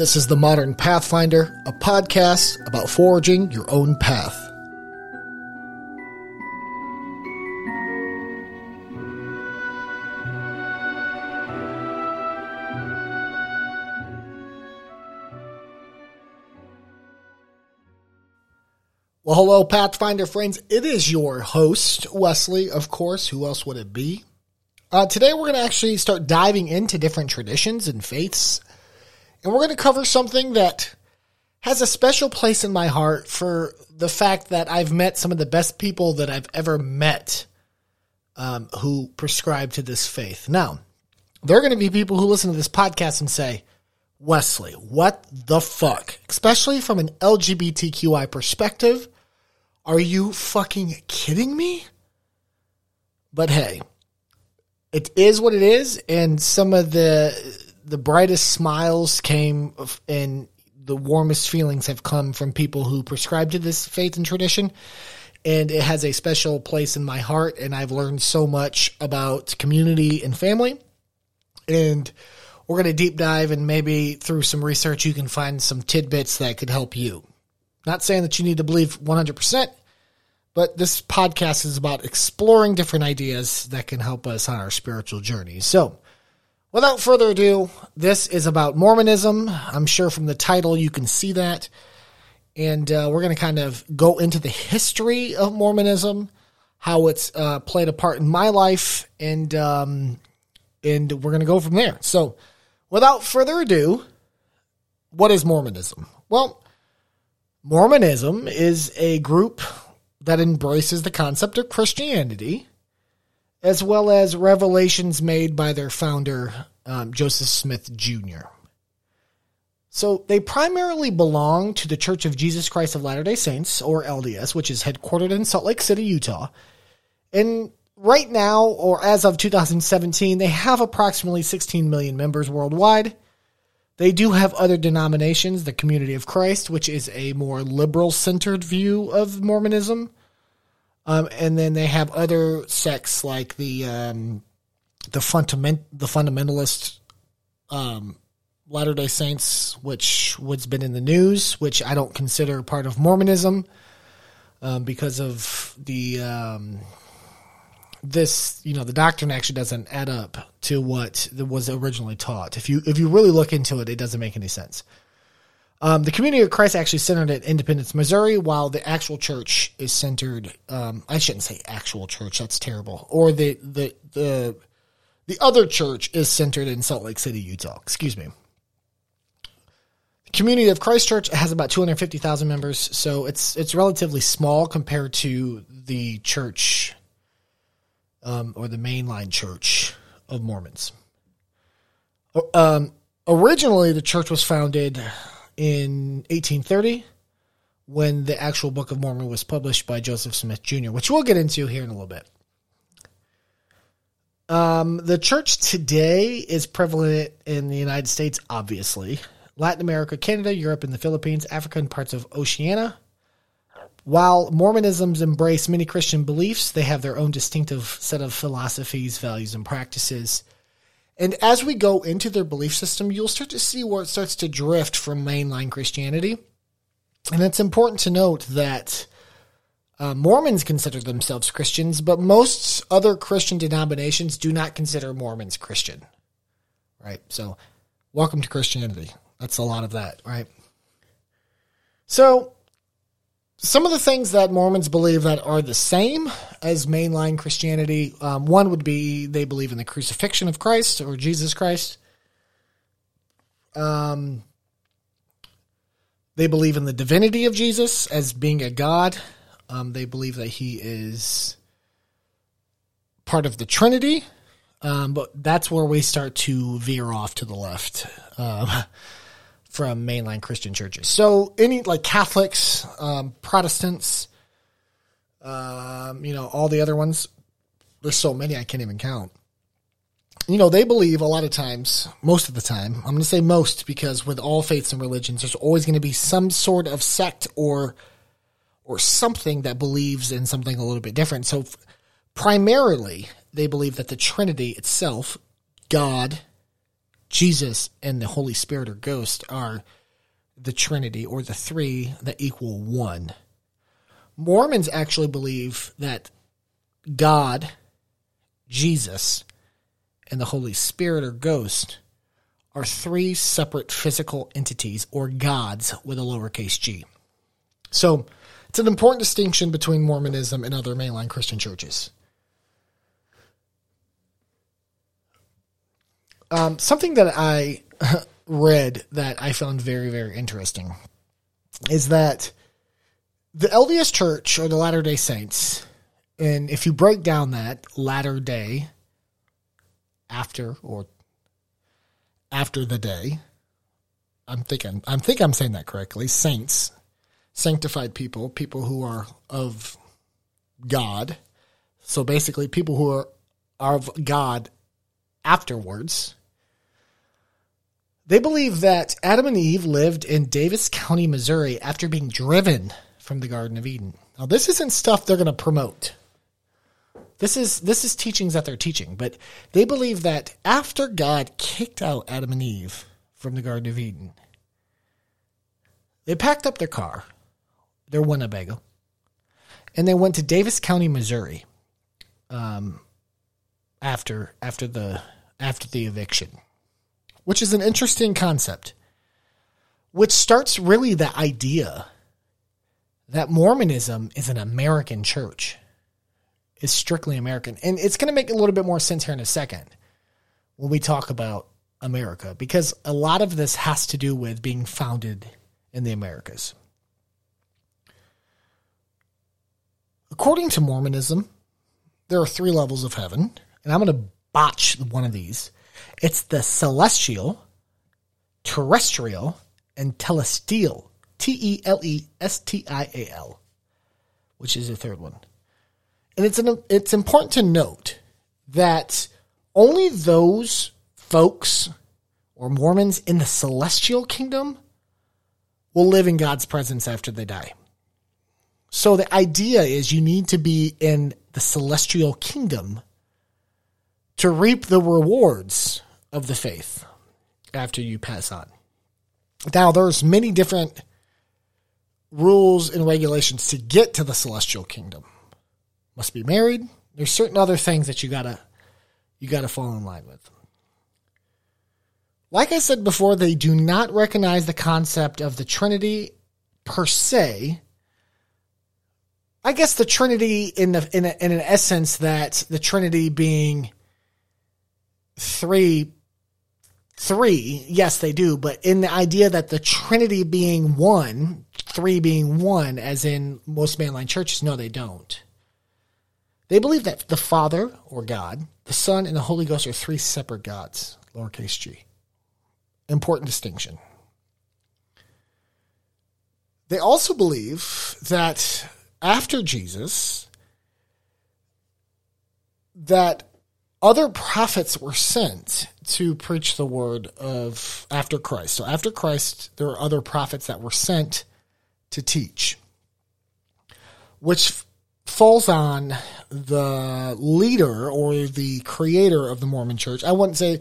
This is The Modern Pathfinder, a podcast about forging your own path. Well, hello, Pathfinder friends. It is your host, Wesley, of course. Who else would it be? Uh, today, we're going to actually start diving into different traditions and faiths. And we're going to cover something that has a special place in my heart for the fact that I've met some of the best people that I've ever met um, who prescribe to this faith. Now, there are going to be people who listen to this podcast and say, Wesley, what the fuck? Especially from an LGBTQI perspective. Are you fucking kidding me? But hey, it is what it is, and some of the the brightest smiles came and the warmest feelings have come from people who prescribe to this faith and tradition. And it has a special place in my heart, and I've learned so much about community and family. And we're going to deep dive and maybe through some research you can find some tidbits that could help you. Not saying that you need to believe 100%, but this podcast is about exploring different ideas that can help us on our spiritual journey. So, without further ado, this is about Mormonism. I'm sure from the title you can see that. And uh, we're going to kind of go into the history of Mormonism, how it's uh, played a part in my life, and um, and we're going to go from there. So, without further ado, what is Mormonism? Well, Mormonism is a group that embraces the concept of Christianity, as well as revelations made by their founder, um, Joseph Smith Jr. So they primarily belong to the Church of Jesus Christ of Latter day Saints, or LDS, which is headquartered in Salt Lake City, Utah. And right now, or as of 2017, they have approximately 16 million members worldwide. They do have other denominations, the Community of Christ, which is a more liberal centered view of Mormonism. Um, and then they have other sects like the um, the fundament the fundamentalist um, Latter Day Saints, which has been in the news, which I don't consider part of Mormonism um, because of the um, this you know the doctrine actually doesn't add up to what was originally taught. If you if you really look into it, it doesn't make any sense. Um, the Community of Christ actually centered at Independence, Missouri, while the actual church is centered. Um, I shouldn't say actual church; that's terrible. Or the the the the other church is centered in Salt Lake City, Utah. Excuse me. The Community of Christ Church has about two hundred fifty thousand members, so it's it's relatively small compared to the church um, or the mainline church of Mormons. Um, originally, the church was founded in 1830 when the actual Book of Mormon was published by Joseph Smith Jr., which we'll get into here in a little bit. Um, the church today is prevalent in the United States, obviously, Latin America, Canada, Europe, and the Philippines, Africa, and parts of Oceania. While Mormonisms embrace many Christian beliefs, they have their own distinctive set of philosophies, values, and practices. And as we go into their belief system, you'll start to see where it starts to drift from mainline Christianity. And it's important to note that uh, Mormons consider themselves Christians, but most other Christian denominations do not consider Mormons Christian. Right? So, welcome to Christianity. That's a lot of that, right? So, some of the things that Mormons believe that are the same as mainline Christianity. Um, one would be they believe in the crucifixion of Christ or Jesus Christ. Um, they believe in the divinity of Jesus as being a God. Um, they believe that he is part of the Trinity. Um, but that's where we start to veer off to the left. From mainline Christian churches. So any like Catholics, um, Protestants, um, you know, all the other ones. There's so many I can't even count. You know, they believe a lot of times, most of the time, I'm going to say most because with all faiths and religions, there's always going to be some sort of sect or or something that believes in something a little bit different. So primarily, they believe that the Trinity itself, God, Jesus and the Holy Spirit or Ghost are the Trinity or the three that equal one. Mormons actually believe that God, Jesus, and the Holy Spirit or Ghost are three separate physical entities or gods with a lowercase g. So it's an important distinction between Mormonism and other mainline Christian churches. Um, something that I read that I found very, very interesting is that the LDS Church or the Latter day Saints, and if you break down that latter day after or after the day, I'm thinking I'm think I'm saying that correctly. Saints, sanctified people, people who are of God. So basically, people who are, are of God afterwards they believe that Adam and Eve lived in Daviess County, Missouri after being driven from the Garden of Eden. Now, this isn't stuff they're going to promote. This is this is teachings that they're teaching, but they believe that after God kicked out Adam and Eve from the Garden of Eden, they packed up their car, their Winnebago, and they went to Daviess County, Missouri. Um, after after the after the eviction which is an interesting concept, which starts really the idea that Mormonism is an American church, is strictly American. And it's going to make a little bit more sense here in a second when we talk about America, because a lot of this has to do with being founded in the Americas. According to Mormonism, there are three levels of heaven, and I'm going to botch one of these. It's the celestial, terrestrial, and telestial. T E L E S T I A L, which is the third one. And it's an, it's important to note that only those folks or Mormons in the celestial kingdom will live in God's presence after they die. So the idea is you need to be in the celestial kingdom to reap the rewards of the faith after you pass on. Now, there's many different rules and regulations to get to the celestial kingdom. Must be married. There's certain other things that you gotta you gotta fall in line with. Like I said before, they do not recognize the concept of the Trinity per se. I guess the Trinity in the in, a, in an essence that the Trinity being three three, yes, they do, but in the idea that the Trinity being one, three being one, as in most mainline churches, no, they don't. They believe that the Father, or God, the Son, and the Holy Ghost are three separate gods, lowercase g. Important distinction. They also believe that after Jesus, that other prophets were sent to preach the word of after Christ. So after Christ, there are other prophets that were sent to teach, which falls on the leader or the creator of the Mormon church. I wouldn't say,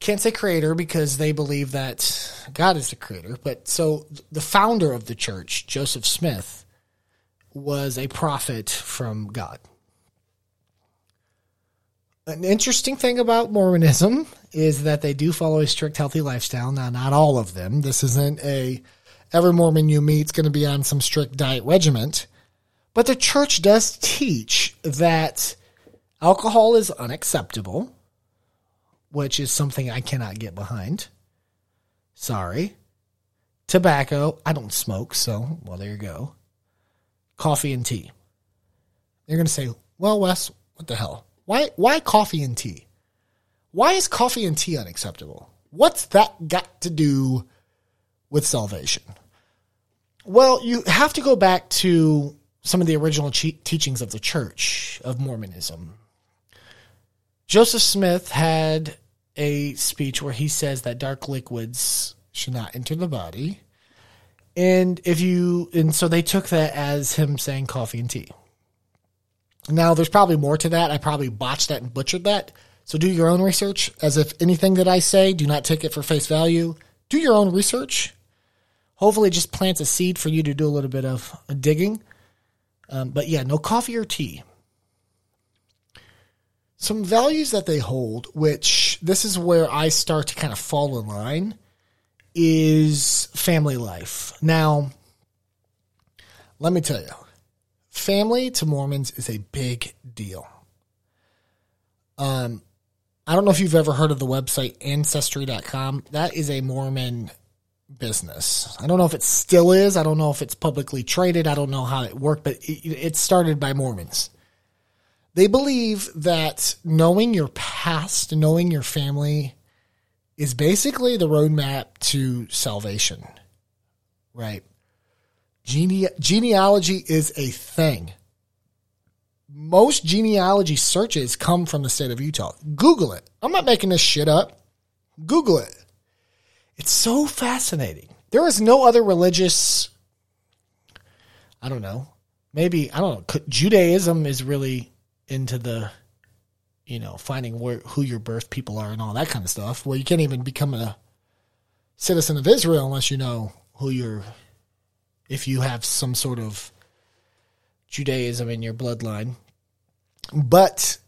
can't say creator because they believe that God is the creator. But so the founder of the church, Joseph Smith, was a prophet from God an interesting thing about Mormonism is that they do follow a strict healthy lifestyle. Now, not all of them. This isn't a every Mormon you meet is going to be on some strict diet regiment. But the church does teach that alcohol is unacceptable, which is something I cannot get behind. Sorry. Tobacco, I don't smoke, so, well, there you go. Coffee and tea. They're going to say, well, Wes, what the hell? Why why coffee and tea? Why is coffee and tea unacceptable? What's that got to do with salvation? Well, you have to go back to some of the original teachings of the Church of Mormonism. Joseph Smith had a speech where he says that dark liquids should not enter the body. And if you and so they took that as him saying coffee and tea. Now, there's probably more to that. I probably botched that and butchered that. So do your own research. As if anything that I say, do not take it for face value. Do your own research. Hopefully, just plants a seed for you to do a little bit of digging. Um, but yeah, no coffee or tea. Some values that they hold, which this is where I start to kind of fall in line, is family life. Now, let me tell you, family to Mormons is a big deal. Um, I don't know if you've ever heard of the website ancestry.com. That is a Mormon business. I don't know if it still is. I don't know if it's publicly traded. I don't know how it worked, but it, it started by Mormons. They believe that knowing your past, knowing your family, is basically the roadmap to salvation. Right? Gene- genealogy is a thing. Most genealogy searches come from the state of Utah. Google it. I'm not making this shit up. Google it. It's so fascinating. There is no other religious, I don't know, maybe, I don't know, Judaism is really into the, you know, finding where, who your birth people are and all that kind of stuff. Well, you can't even become a citizen of Israel unless you know who your if you have some sort of Judaism in your bloodline. But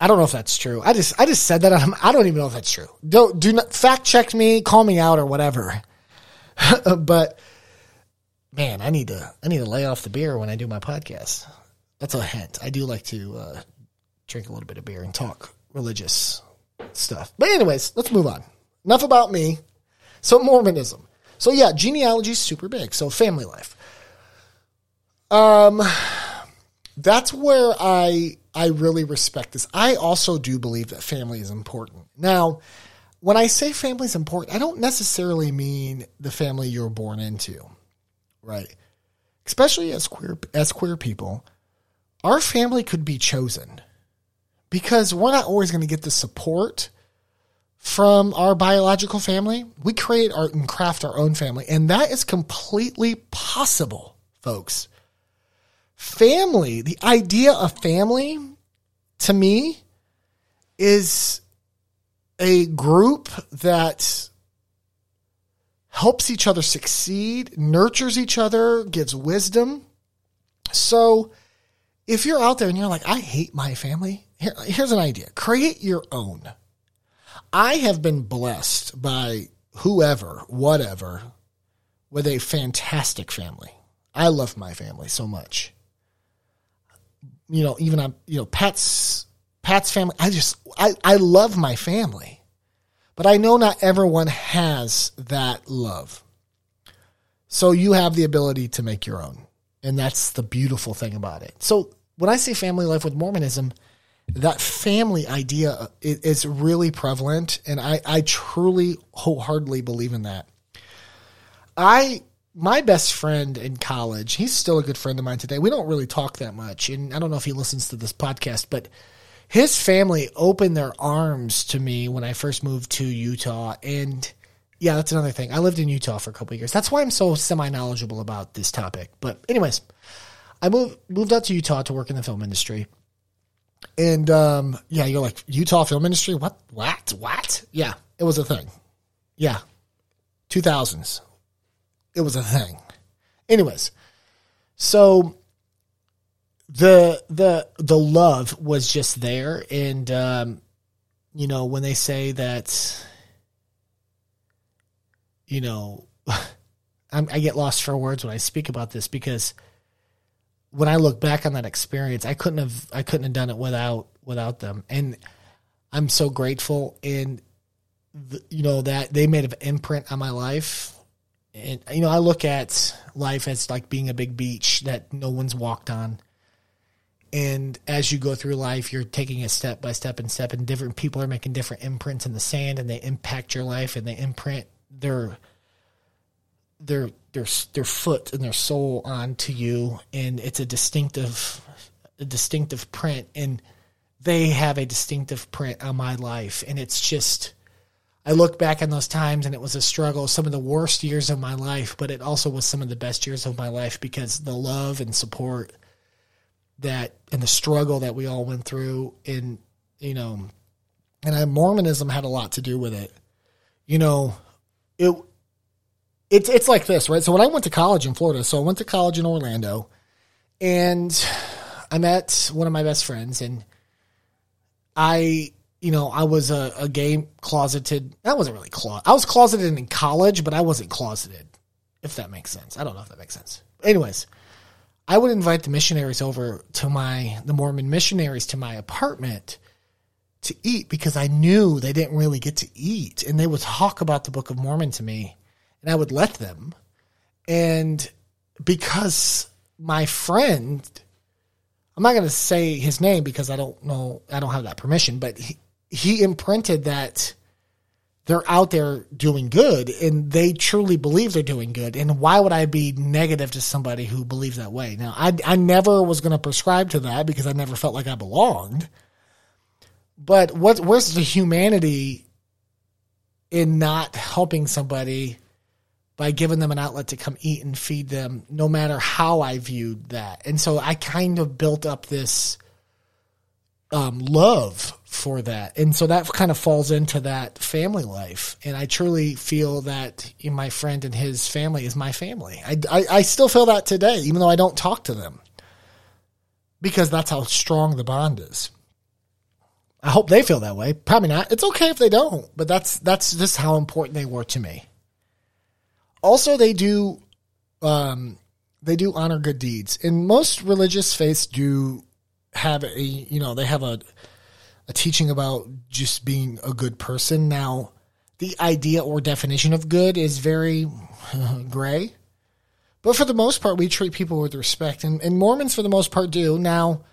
I don't know if that's true. I just I just said that. I'm, I don't even know if that's true. Don't do not fact check me, call me out or whatever. but man, I need to I need to lay off the beer when I do my podcast. That's a hint. I do like to uh, drink a little bit of beer and talk religious stuff. But anyways, let's move on. Enough about me. So Mormonism. So yeah, genealogy is super big. So family life. Um, that's where I I really respect this. I also do believe that family is important. Now, when I say family is important, I don't necessarily mean the family you're born into, right? Especially as queer as queer people, our family could be chosen because we're not always going to get the support from our biological family. We create our, and craft our own family, and that is completely possible, folks. Family, the idea of family to me is a group that helps each other succeed, nurtures each other, gives wisdom. So, if you're out there and you're like, I hate my family, here, here's an idea create your own. I have been blessed by whoever, whatever, with a fantastic family. I love my family so much. You know, even I'm, you know, Pat's Pat's family. I just I I love my family. But I know not everyone has that love. So you have the ability to make your own. And that's the beautiful thing about it. So when I say family life with Mormonism, that family idea is really prevalent, and I, I truly wholeheartedly believe in that. I my best friend in college, he's still a good friend of mine today. We don't really talk that much, and I don't know if he listens to this podcast, but his family opened their arms to me when I first moved to Utah, and yeah, that's another thing. I lived in Utah for a couple years. That's why I'm so semi knowledgeable about this topic. But anyways, I moved moved out to Utah to work in the film industry and um, yeah, you're like Utah film industry. What? What? What? Yeah, it was a thing. Yeah, two thousands. It was a thing. Anyways, so the the the love was just there, and um, you know when they say that, you know, I'm, I get lost for words when I speak about this because when I look back on that experience, I couldn't have I couldn't have done it without without them, and I'm so grateful. And the, you know that they made an imprint on my life, and you know I look at life as like being a big beach that no one's walked on. And as you go through life, you're taking it step by step and step, and different people are making different imprints in the sand, and they impact your life, and they imprint their their their their foot and their soul onto you, and it's a distinctive a distinctive print, and they have a distinctive print on my life, and it's just. I look back on those times and it was a struggle, some of the worst years of my life, but it also was some of the best years of my life because the love and support that and the struggle that we all went through and you know and I, Mormonism had a lot to do with it. You know, it it's it's like this, right? So when I went to college in Florida, so I went to college in Orlando, and I met one of my best friends, and I, you know, I was a, a gay closeted. I wasn't really closeted. I was closeted in college, but I wasn't closeted. If that makes sense, I don't know if that makes sense. Anyways, I would invite the missionaries over to my the Mormon missionaries to my apartment to eat because I knew they didn't really get to eat, and they would talk about the Book of Mormon to me, and I would let them, and because my friend I'm not going to say his name because I don't know, I don't have that permission, but he, he imprinted that they're out there doing good and they truly believe they're doing good. And why would I be negative to somebody who believes that way? Now, I, I never was going to prescribe to that because I never felt like I belonged. But what, where's the humanity in not helping somebody by giving them an outlet to come eat and feed them, no matter how I viewed that. And so I kind of built up this um, love for that. And so that kind of falls into that family life. And I truly feel that my friend and his family is my family. I, I, I still feel that today, even though I don't talk to them, because that's how strong the bond is. I hope they feel that way. Probably not. It's okay if they don't, but that's that's just how important they were to me. Also, they do um, they do honor good deeds, and most religious faiths do have a you know they have a a teaching about just being a good person. Now, the idea or definition of good is very gray, but for the most part, we treat people with respect, and, and Mormons for the most part do. Now,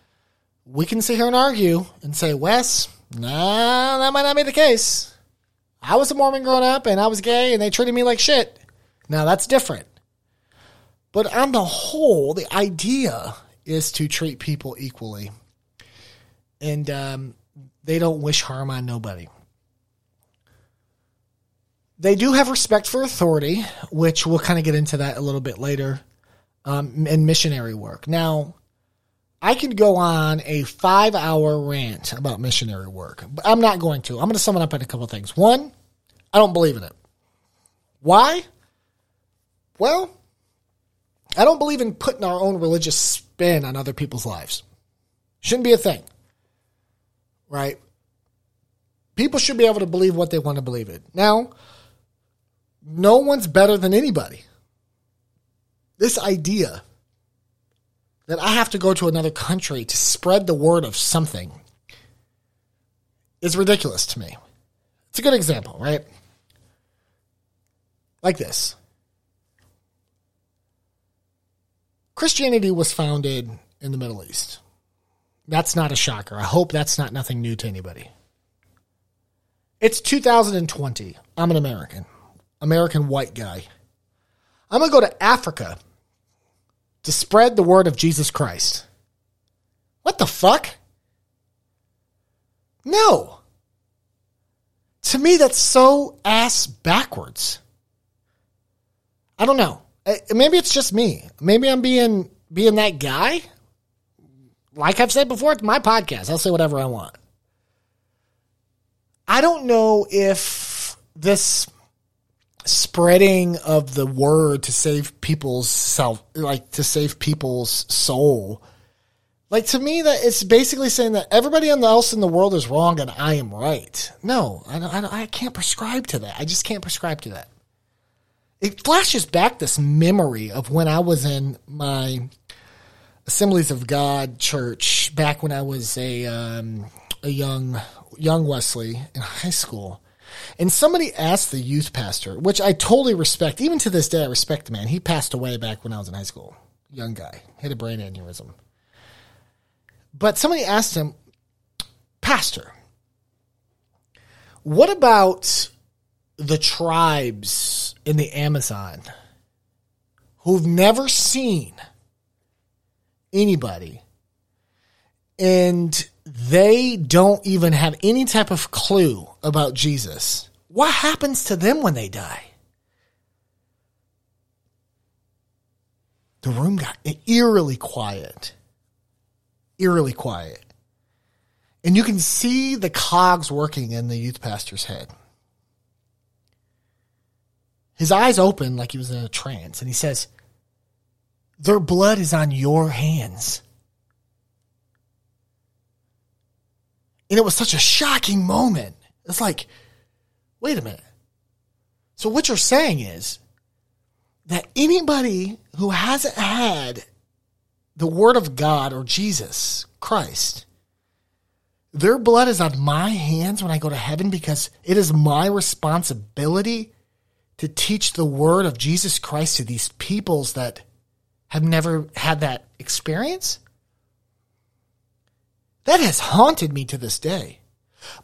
we can sit here and argue and say, Wes, nah, that might not be the case. I was a Mormon growing up, and I was gay, and they treated me like shit. Now that's different. But on the whole, the idea is to treat people equally. And um, they don't wish harm on nobody. They do have respect for authority, which we'll kind of get into that a little bit later, um, in missionary work. Now, I could go on a five hour rant about missionary work, but I'm not going to. I'm going to sum it up in a couple things. One, I don't believe in it. Why? Well, I don't believe in putting our own religious spin on other people's lives. Shouldn't be a thing. Right? People should be able to believe what they want to believe in. Now, no one's better than anybody. This idea that I have to go to another country to spread the word of something is ridiculous to me. It's a good example, right? Like this Christianity was founded in the Middle East. That's not a shocker. I hope that's not nothing new to anybody. It's 2020. I'm an American, American white guy. I'm going to go to Africa to spread the word of Jesus Christ. What the fuck? No. To me, that's so ass backwards. I don't know. Uh, maybe it's just me. Maybe I'm being being that guy. Like I've said before, it's my podcast. I'll say whatever I want. I don't know if this spreading of the word to save people's self, like to save people's soul, like to me that it's basically saying that everybody else in the world is wrong and I am right. No, I, I, I can't prescribe to that. I just can't prescribe to that it flashes back this memory of when I was in my Assemblies of God church back when I was a um, a young young Wesley in high school. And somebody asked the youth pastor, which I totally respect. Even to this day, I respect the man. He passed away back when I was in high school. Young guy. Had a brain aneurysm. But somebody asked him, Pastor, what about the tribes in the Amazon who've never seen anybody and they don't even have any type of clue about Jesus. What happens to them when they die? The room got eerily quiet. Eerily quiet. And you can see the cogs working in the youth pastor's head. His eyes open like he was in a trance, and he says, Their blood is on your hands. And it was such a shocking moment. It's like, wait a minute. So what you're saying is that anybody who hasn't had the word of God or Jesus Christ, their blood is on my hands when I go to heaven because it is my responsibility to teach the word of Jesus Christ to these peoples that have never had that experience? That has haunted me to this day.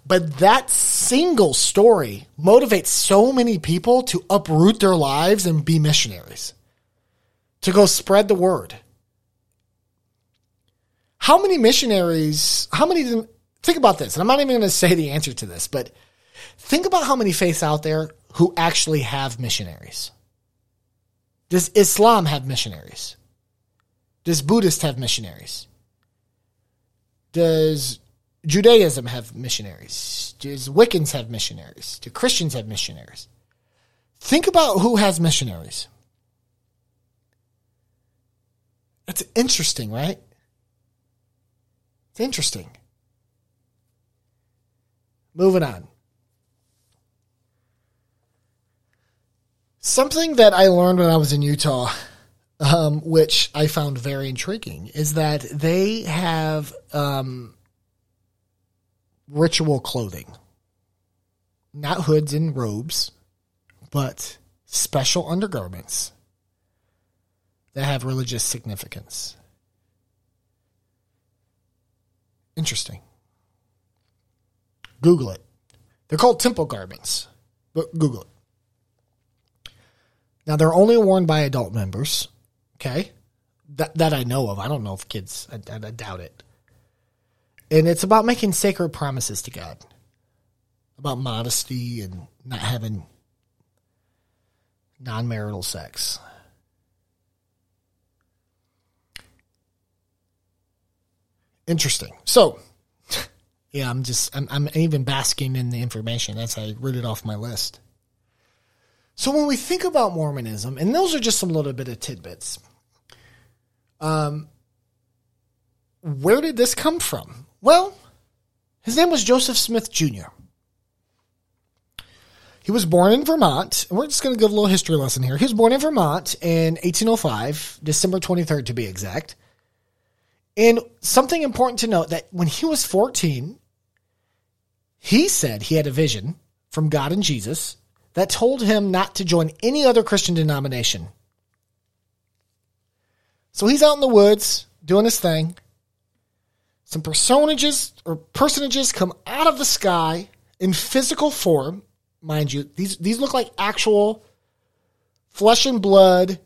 But that single story motivates so many people to uproot their lives and be missionaries, to go spread the word. How many missionaries, how many, think about this, and I'm not even going to say the answer to this, but think about how many faiths out there who actually have missionaries. Does Islam have missionaries? Does Buddhist have missionaries? Does Judaism have missionaries? Does Wiccans have missionaries? Do Christians have missionaries? Think about who has missionaries. It's interesting, right? It's interesting. Moving on. Something that I learned when I was in Utah um, which I found very intriguing, is that they have um, ritual clothing, not hoods and robes, but special undergarments that have religious significance. Interesting. Google it. They're called temple garments, but Google it. Now, they're only worn by adult members Okay. That, that I know of. I don't know if kids, I, I, I doubt it. And it's about making sacred promises to God, about modesty and not having non marital sex. Interesting. So, yeah, I'm just, I'm, I'm even basking in the information as I read it off my list. So when we think about Mormonism, and those are just some little bit of tidbits, um, where did this come from? Well, his name was Joseph Smith Jr. He was born in Vermont. And we're just going to give a little history lesson here. He was born in Vermont in 1805, December 23rd to be exact. And something important to note that when he was 14, he said he had a vision from God and Jesus that told him not to join any other Christian denomination. So he's out in the woods doing his thing. Some personages or personages come out of the sky in physical form, mind you. These these look like actual flesh and blood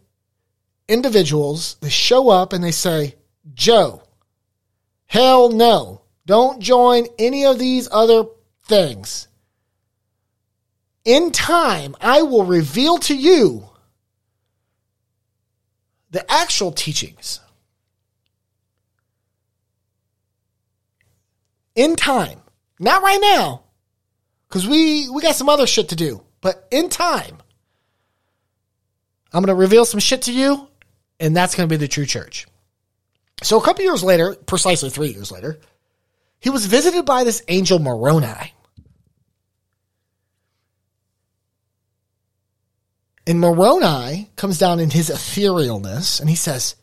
individuals. They show up and they say, "Joe, hell no. Don't join any of these other things. In time, I will reveal to you the actual teachings in time, not right now, because we, we got some other shit to do, but in time, I'm going to reveal some shit to you, and that's going to be the true church. So a couple years later, precisely three years later, he was visited by this angel Moroni. And Moroni comes down in his etherealness and he says,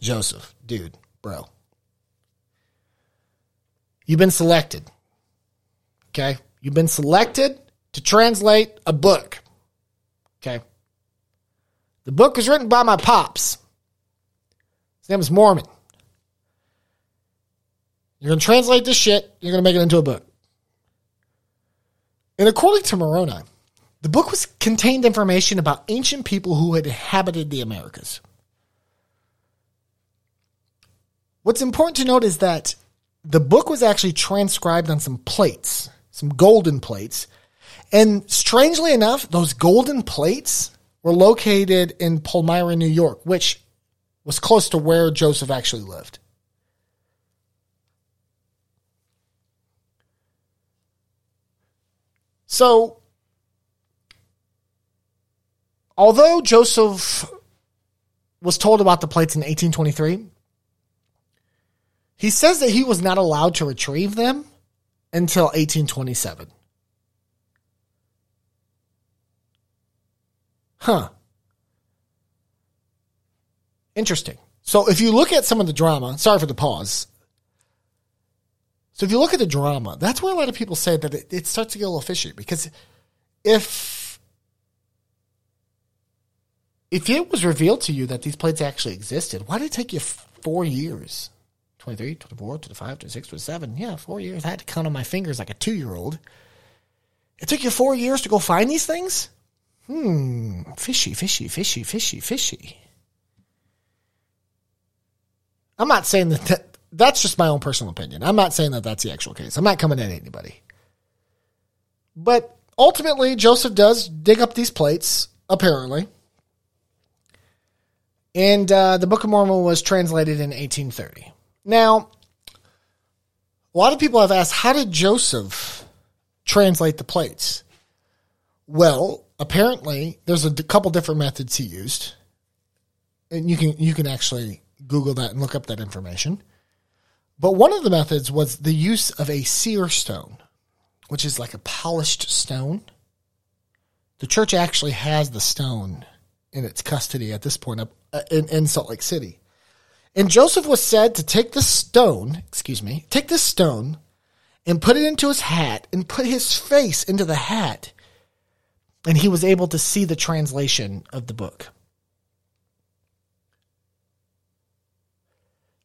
Joseph, dude, bro, you've been selected. Okay? You've been selected to translate a book. Okay? The book was written by my pops. His name is Mormon. You're going to translate this shit, you're going to make it into a book. And according to Moroni, the book was contained information about ancient people who had inhabited the Americas. What's important to note is that the book was actually transcribed on some plates, some golden plates. And strangely enough, those golden plates were located in Palmyra, New York, which was close to where Joseph actually lived. So, although Joseph was told about the plates in 1823, he says that he was not allowed to retrieve them until 1827. Huh. Interesting. So if you look at some of the drama, sorry for the pause. So if you look at the drama, that's where a lot of people say that it, it starts to get a little fishy because if if it was revealed to you that these plates actually existed, why did it take you four years? 23, 24, 25, 26, 27. Yeah, four years. I had to count on my fingers like a two year old. It took you four years to go find these things? Hmm, fishy, fishy, fishy, fishy, fishy. I'm not saying that, that that's just my own personal opinion. I'm not saying that that's the actual case. I'm not coming at anybody. But ultimately, Joseph does dig up these plates, apparently. And uh, the Book of Mormon was translated in 1830. Now, a lot of people have asked, how did Joseph translate the plates? Well, apparently, there's a couple different methods he used, and you can you can actually Google that and look up that information. But one of the methods was the use of a seer stone, which is like a polished stone. The church actually has the stone in its custody at this point up uh, in, in Salt Lake City. And Joseph was said to take the stone, excuse me, take this stone and put it into his hat and put his face into the hat. And he was able to see the translation of the book.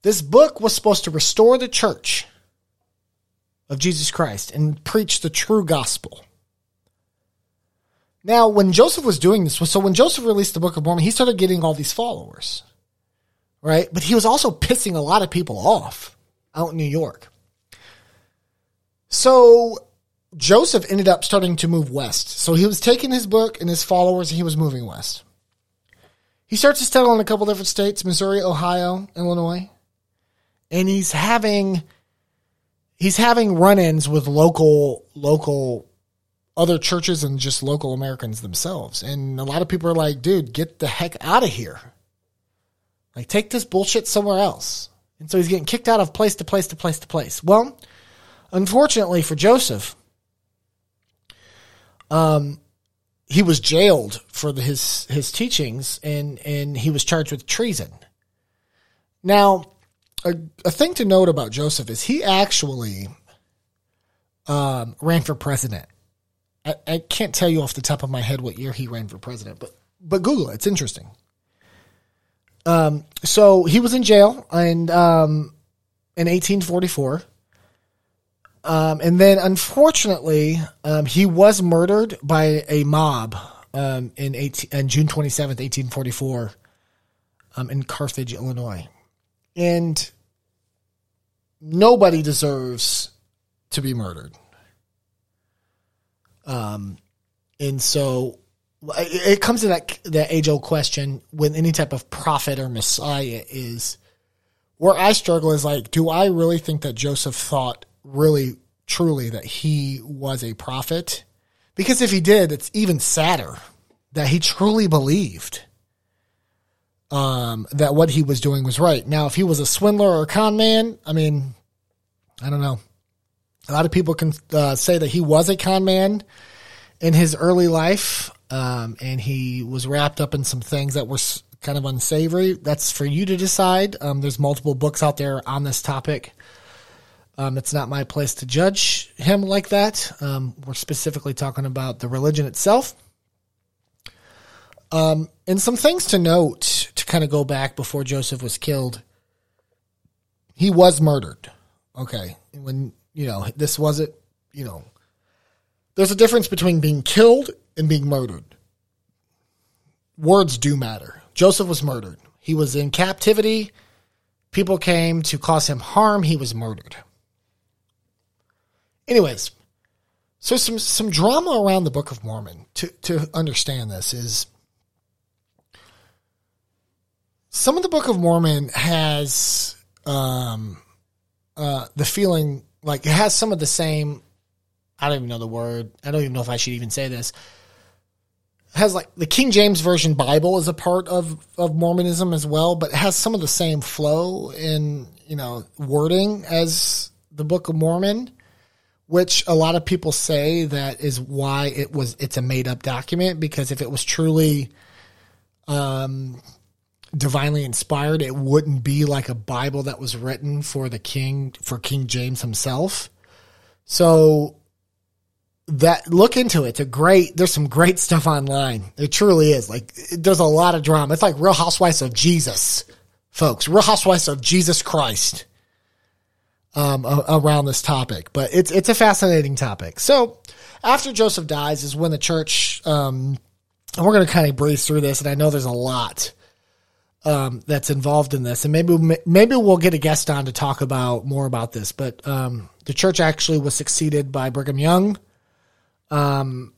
This book was supposed to restore the church of Jesus Christ and preach the true gospel. Now, when Joseph was doing this, so when Joseph released the Book of Mormon, he started getting all these followers, right? But he was also pissing a lot of people off out in New York. So Joseph ended up starting to move west. So he was taking his book and his followers and he was moving west. He starts to settle in a couple different states Missouri, Ohio, Illinois. And he's having he's having run-ins with local local other churches and just local Americans themselves. And a lot of people are like, dude, get the heck out of here. Like, take this bullshit somewhere else. And so he's getting kicked out of place to place to place to place. Well, unfortunately for Joseph, um, he was jailed for the, his his teachings, and and he was charged with treason. Now, a, a thing to note about Joseph is he actually um, ran for president. I, I can't tell you off the top of my head what year he ran for president, but but Google it. It's interesting. Um, so he was in jail and um, in 1844. Um, and then, unfortunately, um, he was murdered by a mob um, in 18, on June 27th, 1844, um, in Carthage, Illinois. And nobody deserves to be murdered. Um, and so it comes to that that age old question when any type of prophet or messiah is where I struggle is like, do I really think that Joseph thought really truly that he was a prophet? Because if he did, it's even sadder that he truly believed um, that what he was doing was right. Now, if he was a swindler or a con man, I mean, I don't know. A lot of people can uh, say that he was a con man in his early life, um, and he was wrapped up in some things that were kind of unsavory. That's for you to decide. Um, there's multiple books out there on this topic. Um, it's not my place to judge him like that. Um, we're specifically talking about the religion itself. Um, and some things to note to kind of go back before Joseph was killed. He was murdered. Okay. When, you know, this wasn't, you know, there's a difference between being killed and being murdered. Words do matter. Joseph was murdered. He was in captivity. People came to cause him harm. He was murdered. Anyways, so some some drama around the Book of Mormon to to understand this is some of the Book of Mormon has um uh the feeling like it has some of the same I don't even know the word. I don't even know if I should even say this. Has like the King James Version Bible is a part of, of Mormonism as well, but it has some of the same flow in, you know, wording as the Book of Mormon, which a lot of people say that is why it was it's a made up document because if it was truly um divinely inspired, it wouldn't be like a Bible that was written for the king for King James himself. So that look into it. It's a great. There's some great stuff online. It truly is. Like there's a lot of drama. It's like Real Housewives of Jesus, folks. Real Housewives of Jesus Christ. Um, around this topic, but it's it's a fascinating topic. So after Joseph dies is when the church. Um, and we're going to kind of breeze through this, and I know there's a lot um, that's involved in this, and maybe maybe we'll get a guest on to talk about more about this. But um, the church actually was succeeded by Brigham Young, um,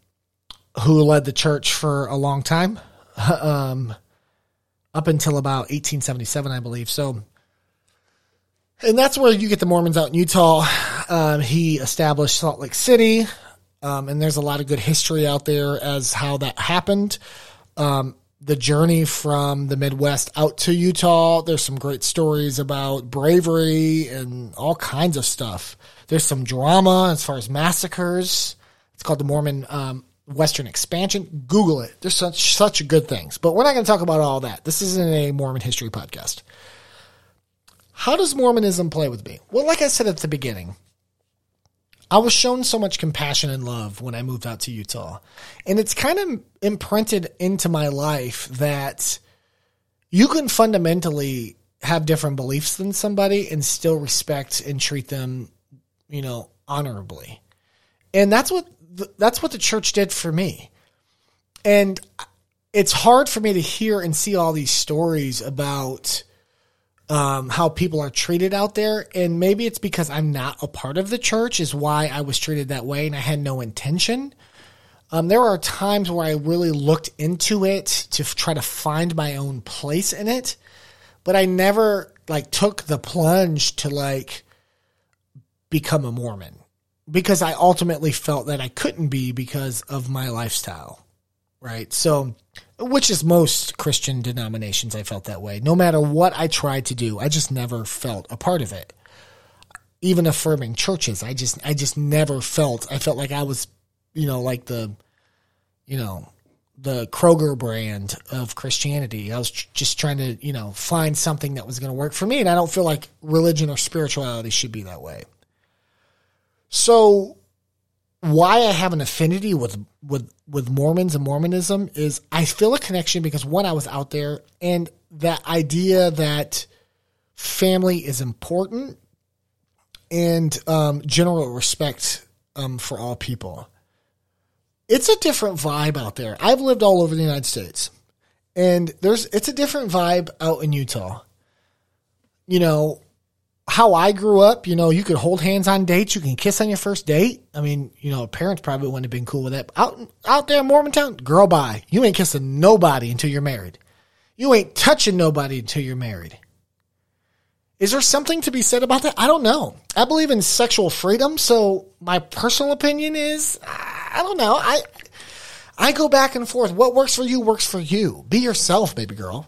who led the church for a long time, um, up until about 1877, I believe. So, and that's where you get the Mormons out in Utah. Um, he established Salt Lake City, um, and there's a lot of good history out there as how that happened. Um, the journey from the Midwest out to Utah. There's some great stories about bravery and all kinds of stuff. There's some drama as far as massacres. It's called the Mormon um, Western Expansion. Google it. There's such such good things. But we're not going to talk about all that. This isn't a Mormon history podcast. How does Mormonism play with me? Well, like I said at the beginning, I was shown so much compassion and love when I moved out to Utah. And it's kind of imprinted into my life that you can fundamentally have different beliefs than somebody and still respect and treat them, you know, honorably. And that's what that's what the church did for me. And it's hard for me to hear and see all these stories about um, how people are treated out there. And maybe it's because I'm not a part of the church, is why I was treated that way and I had no intention. Um, there are times where I really looked into it to f- try to find my own place in it, but I never like took the plunge to like become a Mormon because I ultimately felt that I couldn't be because of my lifestyle. Right. So, which is most Christian denominations, I felt that way. No matter what I tried to do, I just never felt a part of it. Even affirming churches, I just, I just never felt, I felt like I was, you know, like the, you know, the Kroger brand of Christianity. I was just trying to, you know, find something that was going to work for me. And I don't feel like religion or spirituality should be that way. So why I have an affinity with with with Mormons and Mormonism is I feel a connection because one I was out there and that idea that family is important and um, general respect um, for all people. It's a different vibe out there. I've lived all over the United States, and there's it's a different vibe out in Utah. You know, how I grew up, you know, you could hold hands on dates, you can kiss on your first date. I mean, you know, parents probably wouldn't have been cool with that. Out out there in Mormontown, girl, bye. You ain't kissing nobody until you're married. You ain't touching nobody until you're married. Is there something to be said about that? I don't know. I believe in sexual freedom, so my personal opinion is I don't know. I I go back and forth. What works for you works for you. Be yourself, baby girl.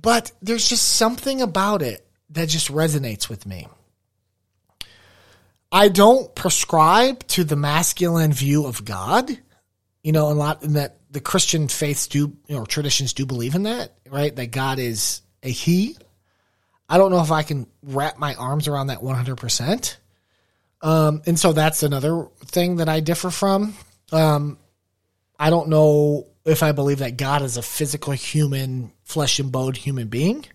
But there's just something about it that just resonates with me. I don't prescribe to the masculine view of God. You know, a lot in that the Christian faiths do, you know, traditions do believe in that, right? That God is a he. I don't know if I can wrap my arms around that 100%. Um, and so that's another thing that I differ from. Um, I don't know if I believe that God is a physical human, flesh and bone human being.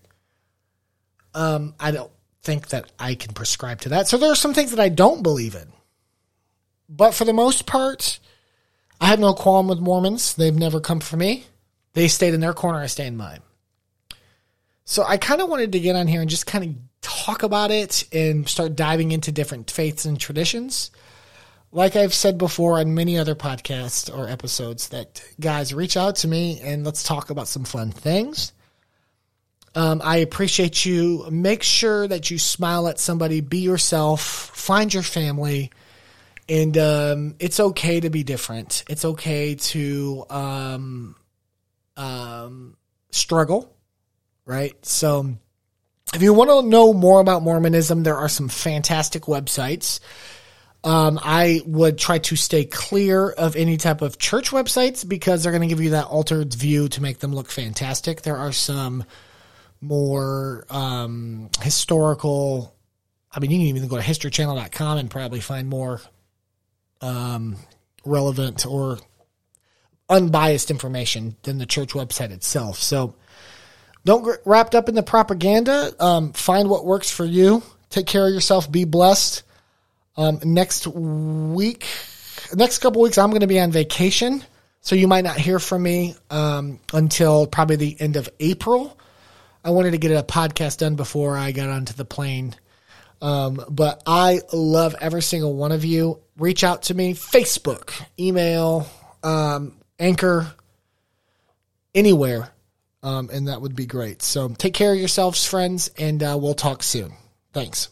Um, I don't think that I can prescribe to that. So there are some things that I don't believe in. But for the most part, I have no qualm with Mormons. They've never come for me. They stayed in their corner, I stay in mine. So I kind of wanted to get on here and just kind of talk about it and start diving into different faiths and traditions like I've said before on many other podcasts or episodes, that guys reach out to me and let's talk about some fun things. Um, I appreciate you. Make sure that you smile at somebody, be yourself, find your family, And um, it's okay to be different. It's okay to um, um, struggle, right? So, if you want to know more about Mormonism, there are some fantastic websites. Um, I would try to stay clear of any type of church websites because they're going to give you that altered view to make them look fantastic. There are some more um, historical. I mean, you can even go to historychannel.com and probably find more um, relevant or unbiased information than the church website itself. So don't get wrapped up in the propaganda. Um, find what works for you. Take care of yourself. Be blessed. Um, next week, next couple weeks, I'm going to be on vacation. So you might not hear from me um, until probably the end of April. I wanted to get a podcast done before I got onto the plane. Um, but I love every single one of you. Reach out to me, Facebook, email, um, Anchor, anywhere. Um, and that would be great. So take care of yourselves, friends, and uh, we'll talk soon. Thanks.